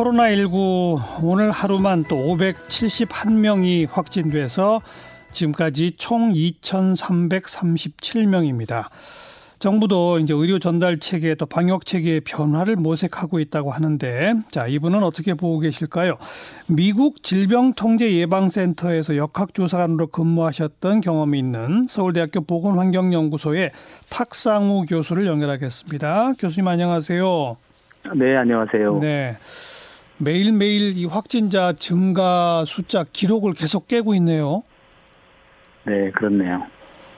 코로나19 오늘 하루만 또 571명이 확진돼서 지금까지 총 2,337명입니다. 정부도 이제 의료 전달 체계 또 방역 체계의 변화를 모색하고 있다고 하는데 자 이분은 어떻게 보고 계실까요? 미국 질병통제 예방센터에서 역학 조사관으로 근무하셨던 경험이 있는 서울대학교 보건환경연구소의 탁상우 교수를 연결하겠습니다. 교수님 안녕하세요. 네 안녕하세요. 네. 매일매일 이 확진자 증가 숫자 기록을 계속 깨고 있네요. 네, 그렇네요.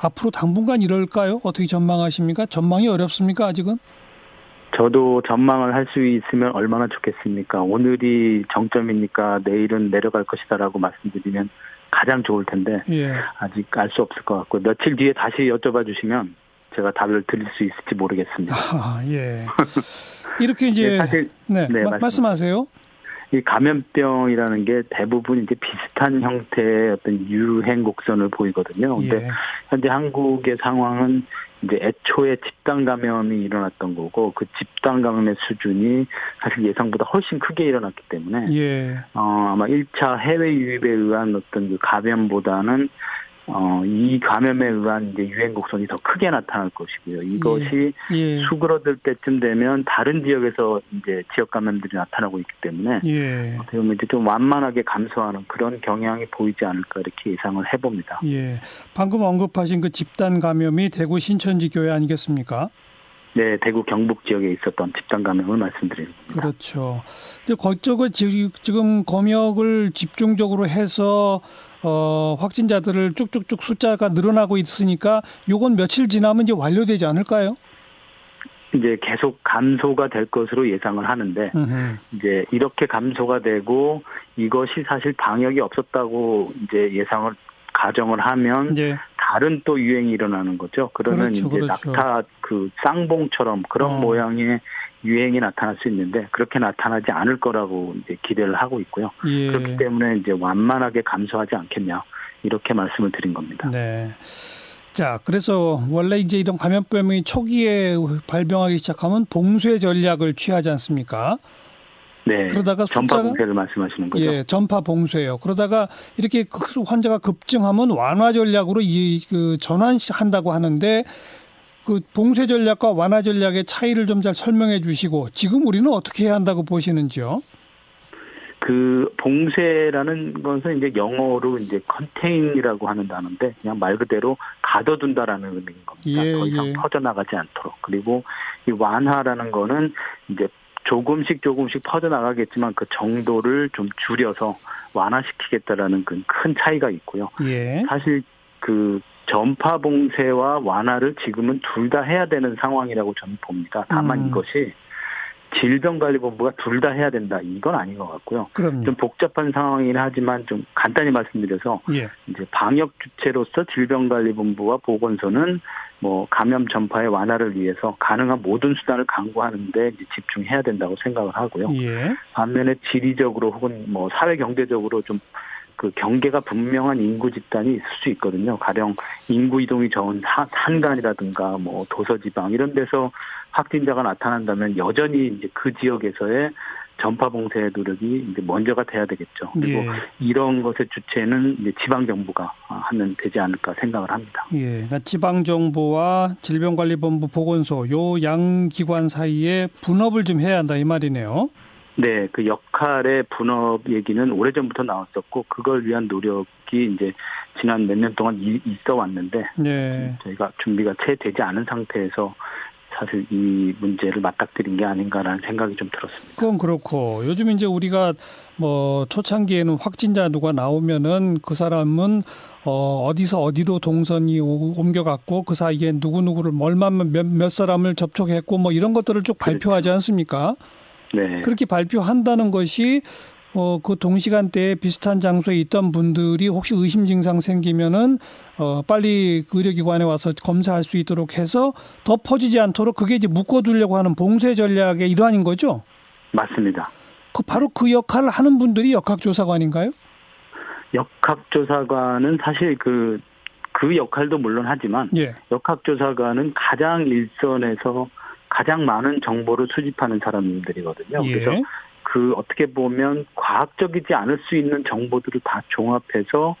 앞으로 당분간 이럴까요? 어떻게 전망하십니까? 전망이 어렵습니까, 아직은? 저도 전망을 할 수 있으면 얼마나 좋겠습니까? 오늘이 정점이니까 내일은 내려갈 것이다라고 말씀드리면 가장 좋을 텐데 예. 아직 알 수 없을 것 같고 며칠 뒤에 다시 여쭤봐 주시면 제가 답을 드릴 수 있을지 모르겠습니다. 아, 예. 이렇게 이제 네, 사실 네, 네 마, 말씀하세요. 이 감염병이라는 게 대부분 이제 비슷한 형태의 어떤 유행 곡선을 보이거든요. 근데 예. 현재 한국의 상황은 이제 애초에 집단 감염이 일어났던 거고 그 집단 감염의 수준이 사실 예상보다 훨씬 크게 일어났기 때문에 예. 어 아마 1차 해외 유입에 의한 어떤 그 감염보다는 어, 이 감염에 의한 이제 유행 곡선이 더 크게 나타날 것이고요. 이것이 예. 예. 수그러들 때쯤 되면 다른 지역에서 이제 지역 감염들이 나타나고 있기 때문에 예. 어떻게 보면 이제 좀 완만하게 감소하는 그런 경향이 보이지 않을까 이렇게 예상을 해봅니다. 예. 방금 언급하신 그 집단 감염이 대구 신천지 교회 아니겠습니까? 네, 대구 경북 지역에 있었던 집단 감염을 말씀드립니다. 그렇죠. 근데 그쪽을 지금 검역을 집중적으로 해서 어, 확진자들을 쭉쭉쭉 숫자가 늘어나고 있으니까 요건 며칠 지나면 이제 완료되지 않을까요? 이제 계속 감소가 될 것으로 예상을 하는데 으흠. 이제 이렇게 감소가 되고 이것이 사실 방역이 없었다고 이제 예상을 가정을 하면 네. 다른 또 유행이 일어나는 거죠. 그러면 그렇죠, 이제 그렇죠. 낙타 그 쌍봉처럼 그런 어. 모양의 유행이 나타날 수 있는데 그렇게 나타나지 않을 거라고 이제 기대를 하고 있고요. 예. 그렇기 때문에 이제 완만하게 감소하지 않겠냐 이렇게 말씀을 드린 겁니다. 네. 자, 그래서 원래 이제 이런 감염병이 초기에 발병하기 시작하면 봉쇄 전략을 취하지 않습니까? 네. 그러다가 전파 봉쇄를 말씀하시는 거죠? 예, 전파 봉쇄요. 그러다가 이렇게 환자가 급증하면 완화 전략으로 이 그 전환한다고 하는데 그 봉쇄 전략과 완화 전략의 차이를 좀 잘 설명해 주시고 지금 우리는 어떻게 해야 한다고 보시는지요? 그 봉쇄라는 것은 이제 영어로 이제 컨테인이라고 하는 단어인데 그냥 말 그대로 가둬둔다라는 의미인 겁니다. 예, 더 이상 예. 퍼져나가지 않도록. 그리고 이 완화라는 거는 이제 조금씩 조금씩 퍼져나가겠지만 그 정도를 좀 줄여서 완화시키겠다라는 그 큰 차이가 있고요. 예. 사실 그 전파 봉쇄와 완화를 지금은 둘 다 해야 되는 상황이라고 저는 봅니다. 다만 음. 이것이 질병관리본부가 둘 다 해야 된다. 이건 아닌 것 같고요. 그럼요. 좀 복잡한 상황이긴 하지만 좀 간단히 말씀드려서 예. 이제 방역 주체로서 질병관리본부와 보건소는 뭐 감염 전파의 완화를 위해서 가능한 모든 수단을 강구하는데 집중해야 된다고 생각을 하고요. 예. 반면에 지리적으로 혹은 뭐 사회 경제적으로 좀 그 경계가 분명한 인구 집단이 있을 수 있거든요. 가령 인구 이동이 적은 산간이라든가 뭐 도서지방 이런 데서 확진자가 나타난다면 여전히 이제 그 지역에서의 전파 봉쇄 노력이 이제 먼저가 돼야 되겠죠. 그리고 예. 이런 것의 주체는 이제 지방 정부가 하면 되지 않을까 생각을 합니다. 예, 그러니까 지방 정부와 질병관리본부 보건소 요 양 기관 사이에 분업을 좀 해야 한다 이 말이네요. 네, 그 역할의 분업 얘기는 오래전부터 나왔었고 그걸 위한 노력이 이제 지난 몇 년 동안 있어 왔는데 네. 저희가 준비가 채 되지 않은 상태에서 사실 이 문제를 맞닥뜨린 게 아닌가라는 생각이 좀 들었습니다. 그건 그렇고 요즘 이제 우리가 뭐 초창기에는 확진자 누가 나오면은 그 사람은 어 어디서 어디로 동선이 옮겨갔고 그 사이에 누구 누구를 얼마만 몇, 몇 사람을 접촉했고 뭐 이런 것들을 쭉 그렇죠. 발표하지 않습니까? 네. 그렇게 발표한다는 것이 어, 그 동시간대에 비슷한 장소에 있던 분들이 혹시 의심 증상 생기면은 어, 빨리 의료기관에 와서 검사할 수 있도록 해서 더 퍼지지 않도록 그게 이제 묶어두려고 하는 봉쇄 전략의 일환인 거죠? 맞습니다. 그 바로 그 역할을 하는 분들이 역학조사관인가요? 역학조사관은 사실 그, 그 역할도 물론 하지만 예. 역학조사관은 가장 일선에서 가장 많은 정보를 수집하는 사람들이거든요. 예. 그래서 그 어떻게 보면 과학적이지 않을 수 있는 정보들을 다 종합해서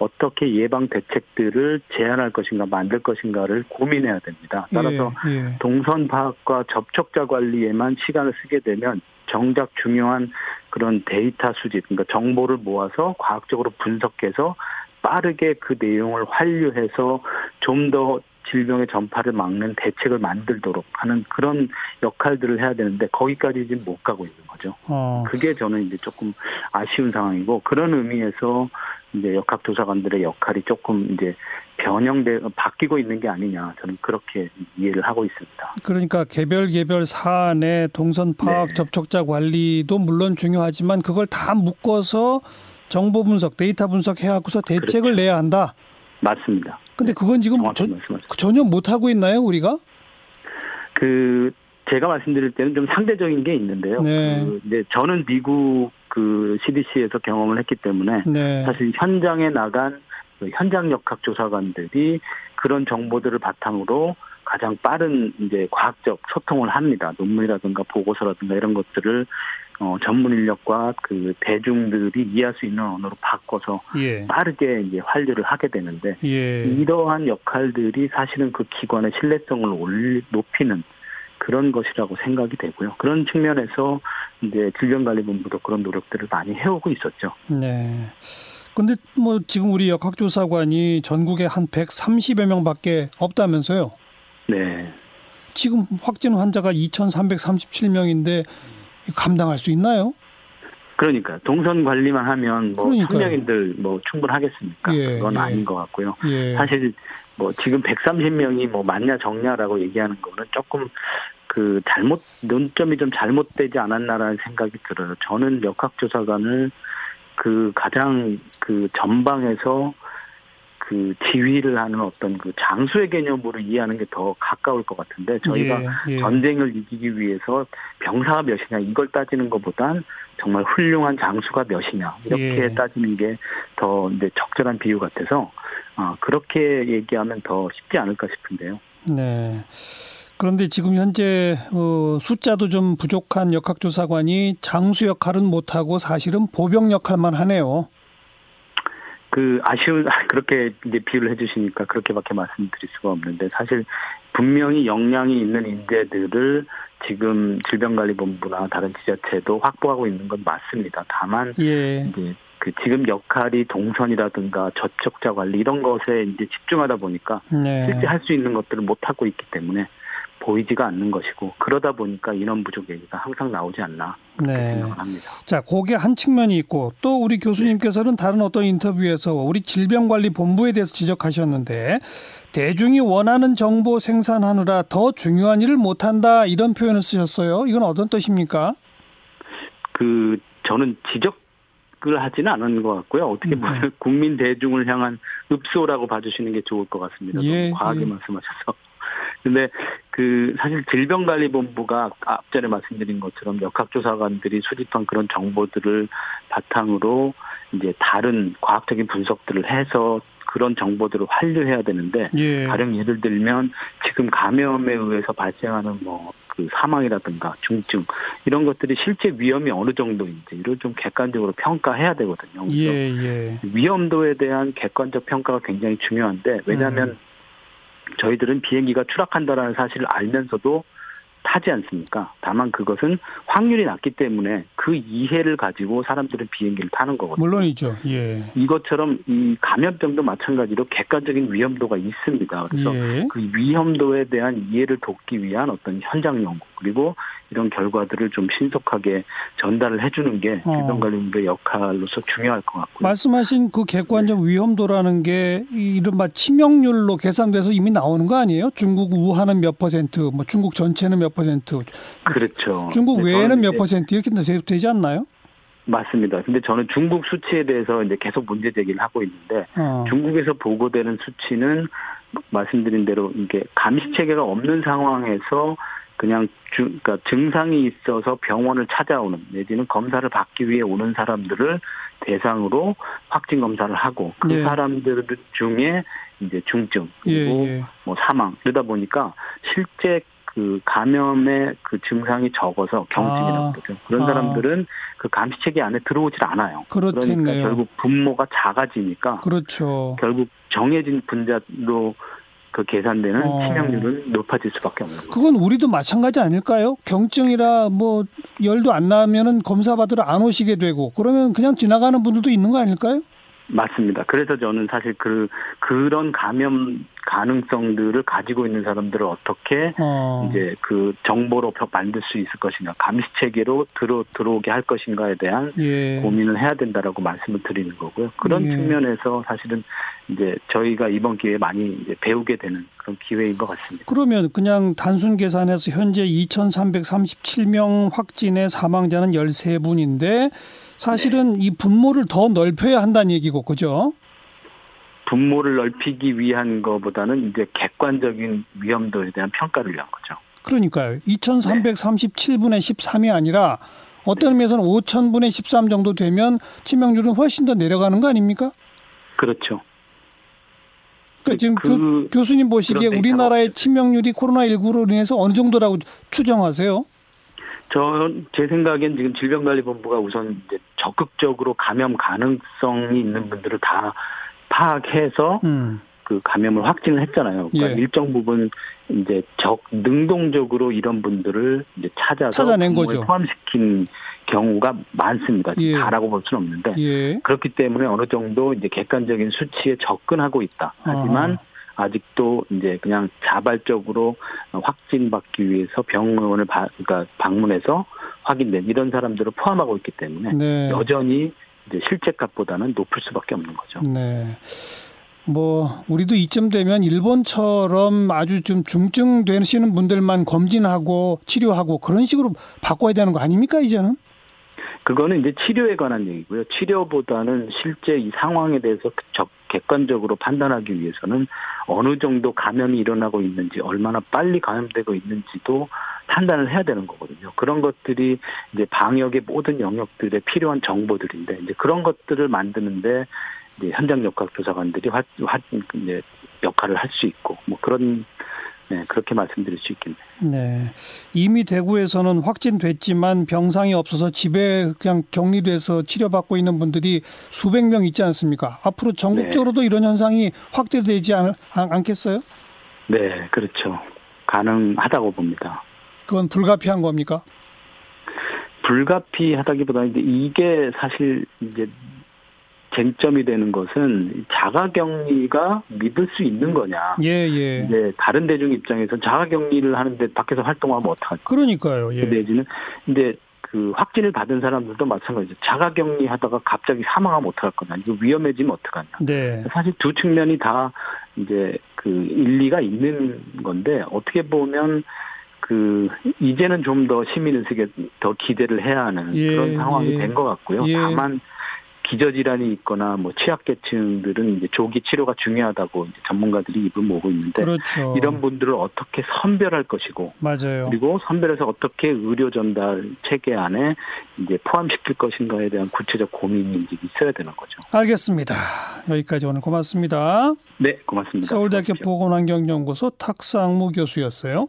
어떻게 예방 대책들을 제안할 것인가 만들 것인가를 고민해야 됩니다. 따라서 예, 예. 동선 파악과 접촉자 관리에만 시간을 쓰게 되면 정작 중요한 그런 데이터 수집, 그러니까 정보를 모아서 과학적으로 분석해서 빠르게 그 내용을 환류해서 좀 더 질병의 전파를 막는 대책을 만들도록 하는 그런 역할들을 해야 되는데 거기까지 지금 못 가고 있는 거죠. 어. 그게 저는 이제 조금 아쉬운 상황이고 그런 의미에서 이제 역학조사관들의 역할이 조금 이제 변형돼 바뀌고 있는 게 아니냐 저는 그렇게 이해를 하고 있습니다. 그러니까 개별 개별 사안의 동선 파악 네. 접촉자 관리도 물론 중요하지만 그걸 다 묶어서 정보 분석, 데이터 분석해 갖고서 대책을 그렇죠. 내야 한다. 맞습니다. 근데 그건 지금 저, 전혀 못 하고 있나요, 우리가? 그 제가 말씀드릴 때는 좀 상대적인 게 있는데요. 네. 그 이제 저는 미국 그 CDC에서 경험을 했기 때문에 네. 사실 현장에 나간 그 현장 역학 조사관들이 그런 정보들을 바탕으로 가장 빠른 이제 과학적 소통을 합니다. 논문이라든가 보고서라든가 이런 것들을 어, 전문 인력과 그 대중들이 이해할 수 있는 언어로 바꿔서 예. 빠르게 이제 환류를 하게 되는데 예. 이러한 역할들이 사실은 그 기관의 신뢰성을 올 높이는 그런 것이라고 생각이 되고요. 그런 측면에서 이제 질병관리본부도 그런 노력들을 많이 해오고 있었죠. 네. 근데 뭐 지금 우리 역학조사관이 전국에 한 130여 명밖에 없다면서요? 네. 지금 확진 환자가 2,337명인데 감당할 수 있나요? 그러니까 동선 관리만 하면 뭐 청량인들 뭐 충분하겠습니까? 예, 그건 예. 아닌 것 같고요. 예. 사실 뭐 지금 130명이 뭐 맞냐 정냐라고 얘기하는 거는 조금 그 잘못 논점이 좀 잘못되지 않았나라는 생각이 들어요. 저는 역학조사관을 그 가장 그 전방에서 그 지휘를 하는 어떤 그 장수의 개념으로 이해하는 게 더 가까울 것 같은데 저희가 예, 예. 전쟁을 이기기 위해서 병사가 몇이냐 이걸 따지는 것보단 정말 훌륭한 장수가 몇이냐 이렇게 예. 따지는 게 더 이제 적절한 비유 같아서 아 그렇게 얘기하면 더 쉽지 않을까 싶은데요. 네. 그런데 지금 현재 어, 숫자도 좀 부족한 역학조사관이 장수 역할은 못하고 사실은 보병 역할만 하네요. 그 아쉬운 그렇게 이제 비유를 해주시니까 그렇게밖에 말씀드릴 수가 없는데 사실 분명히 역량이 있는 인재들을 지금 질병관리본부나 다른 지자체도 확보하고 있는 건 맞습니다. 다만 예. 이제 그 지금 역할이 동선이라든가 접촉자 관리 이런 것에 이제 집중하다 보니까 네. 실제 할 수 있는 것들을 못 하고 있기 때문에 보이지가 않는 것이고 그러다 보니까 인원 부족 얘기가 항상 나오지 않나 네. 생각을 합니다. 자, 거기에 한 측면이 있고 또 우리 교수님께서는 다른 어떤 인터뷰에서 우리 질병관리본부에 대해서 지적하셨는데 대중이 원하는 정보 생산하느라 더 중요한 일을 못한다 이런 표현을 쓰셨어요. 이건 어떤 뜻입니까? 그 저는 지적 을 하지는 않은 것 같고요. 어떻게 음. 보면 음. 국민 대중을 향한 읍소라고 봐주시는 게 좋을 것 같습니다. 예, 과하게 예. 말씀하셔서. 근데 그 사실 질병관리본부가 앞전에 말씀드린 것처럼 역학조사관들이 수집한 그런 정보들을 바탕으로 이제 다른 과학적인 분석들을 해서 그런 정보들을 환류해야 되는데 예. 가령 예를 들면 지금 감염에 의해서 발생하는 뭐 그 사망이라든가 중증 이런 것들이 실제 위험이 어느 정도인지 이를 좀 객관적으로 평가해야 되거든요. 예, 예. 위험도에 대한 객관적 평가가 굉장히 중요한데 왜냐하면 음. 저희들은 비행기가 추락한다라는 사실을 알면서도 타지 않습니까? 다만 그것은 확률이 낮기 때문에 그 이해를 가지고 사람들은 비행기를 타는 거거든요. 물론이죠. 예. 이것처럼 이 감염병도 마찬가지로 객관적인 위험도가 있습니다. 그래서 예. 그 위험도에 대한 이해를 돕기 위한 어떤 현장 연구 그리고 이런 결과들을 좀 신속하게 전달을 해주는 게 어. 질병관리본부의 역할로서 중요할 것 같고요. 말씀하신 그 객관적 네. 위험도라는 게 이른바 치명률로 계산돼서 이미 나오는 거 아니에요? 중국 우한은 몇 퍼센트, 뭐 중국 전체는 몇 퍼센트, 그렇죠. 중국 네, 외에는 몇 퍼센트 이렇게 되지 않나요? 맞습니다. 근데 저는 중국 수치에 대해서 이제 계속 문제 제기를 하고 있는데 어. 중국에서 보고되는 수치는 말씀드린 대로 이게 감시 체계가 없는 상황에서 그냥 주, 그러니까 증상이 있어서 병원을 찾아오는 내지는 검사를 받기 위해 오는 사람들을 대상으로 확진 검사를 하고 그 네. 사람들 중에 이제 중증 그리고 예, 예. 뭐 사망 그러다 보니까 실제 그 감염의 그 증상이 적어서 경증이라고 그러죠. 아. 그런 사람들은 그 감시 체계 안에 들어오질 않아요. 그렇겠네요. 그러니까 결국 분모가 작아지니까 그렇죠. 결국 정해진 분자로 그 계산되는 어. 치명률은 높아질 수밖에 없는 거죠. 그건 우리도 마찬가지 아닐까요? 경증이라 뭐 열도 안 나면은 검사 받으러 안 오시게 되고 그러면 그냥 지나가는 분들도 있는 거 아닐까요? 맞습니다. 그래서 저는 사실 그 그런 감염 가능성들을 가지고 있는 사람들을 어떻게 어. 이제 그 정보로 만들 수 있을 것인가, 감시 체계로 들어 들어오게 할 것인가에 대한 예. 고민을 해야 된다라고 말씀을 드리는 거고요. 그런 예. 측면에서 사실은 이제 저희가 이번 기회에 많이 이제 배우게 되는 그런 기회인 것 같습니다. 그러면 그냥 단순 계산해서 현재 2,337명 확진의 사망자는 13분인데 사실은 이 분모를 더 넓혀야 한다는 얘기고 그죠? 분모를 넓히기 위한 것보다는 이제 객관적인 위험도에 대한 평가를 위한 거죠. 그러니까요. 2,337분의 13이 아니라 어떤 의미에서는 5,000분의 13 정도 되면 치명률은 훨씬 더 내려가는 거 아닙니까? 그렇죠. 그러니까 지금 그, 교, 수님 보시기에 우리나라의 치명률이 코로나19로 인해서 어느 정도라고 추정하세요? 저제 생각엔 지금 질병관리본부가 우선 이제 적극적으로 감염 가능성이 있는 분들을 다 파악해서 음. 그 감염을 확진을 했잖아요. 그러니까 예. 일정 부분 이제 적 능동적으로 이런 분들을 이제 찾아서 찾아낸 거죠. 포함시킨 경우가 많습니다. 예. 다라고 볼 수는 없는데 예. 그렇기 때문에 어느 정도 이제 객관적인 수치에 접근하고 있다. 하지만 아하. 아직도 이제 그냥 자발적으로 확진받기 위해서 병원을 바, 그러니까 방문해서 확인된 이런 사람들을 포함하고 있기 때문에 네. 여전히 이제 실제 값보다는 높을 수밖에 없는 거죠. 네. 뭐 우리도 이쯤 되면 일본처럼 아주 좀 중증 되시는 분들만 검진하고 치료하고 그런 식으로 바꿔야 되는 거 아닙니까 이제는? 그거는 이제 치료에 관한 얘기고요. 치료보다는 실제 이 상황에 대해서 적 객관적으로 판단하기 위해서는 어느 정도 감염이 일어나고 있는지 얼마나 빨리 감염되고 있는지도 판단을 해야 되는 거거든요. 그런 것들이 이제 방역의 모든 영역들에 필요한 정보들인데 이제 그런 것들을 만드는데 이제 현장 역학 조사관들이 화, 화, 이제 역할을 할 수 있고 뭐 그런 네, 그렇게 말씀드릴 수 있겠네요. 네. 이미 대구에서는 확진됐지만 병상이 없어서 집에 그냥 격리돼서 치료받고 있는 분들이 수백 명 있지 않습니까? 앞으로 전국적으로도 네. 이런 현상이 확대되지 않, 않겠어요? 네, 그렇죠. 가능하다고 봅니다. 그건 불가피한 겁니까? 불가피하다기보다는 이게 사실 이제 쟁점이 되는 것은 자가격리가 믿을 수 있는 거냐. 예, 예. 이제 다른 대중 입장에서 자가격리를 하는데 밖에서 활동하면 어떡하지? 그러니까요. 예. 그 내지는 근데 그 확진을 받은 사람들도 마찬가지죠. 자가격리 하다가 갑자기 사망하면 어떡할 거냐. 이거 위험해지면 어떡하냐. 네. 사실 두 측면이 다 이제 그 일리가 있는 건데 어떻게 보면 그 이제는 좀 더 시민의식에 더 기대를 해야 하는 예, 그런 상황이 예. 된것 같고요. 예. 다만 기저질환이 있거나 뭐 취약계층들은 이제 조기 치료가 중요하다고 전문가들이 입을 모으고 있는데 그렇죠. 이런 분들을 어떻게 선별할 것이고 맞아요. 그리고 선별해서 어떻게 의료 전달 체계 안에 이제 포함시킬 것인가에 대한 구체적 고민이 이제 있어야 되는 거죠. 알겠습니다. 여기까지 오늘 고맙습니다. 네, 고맙습니다. 서울대학교 보건환경연구소 탁상무 교수였어요.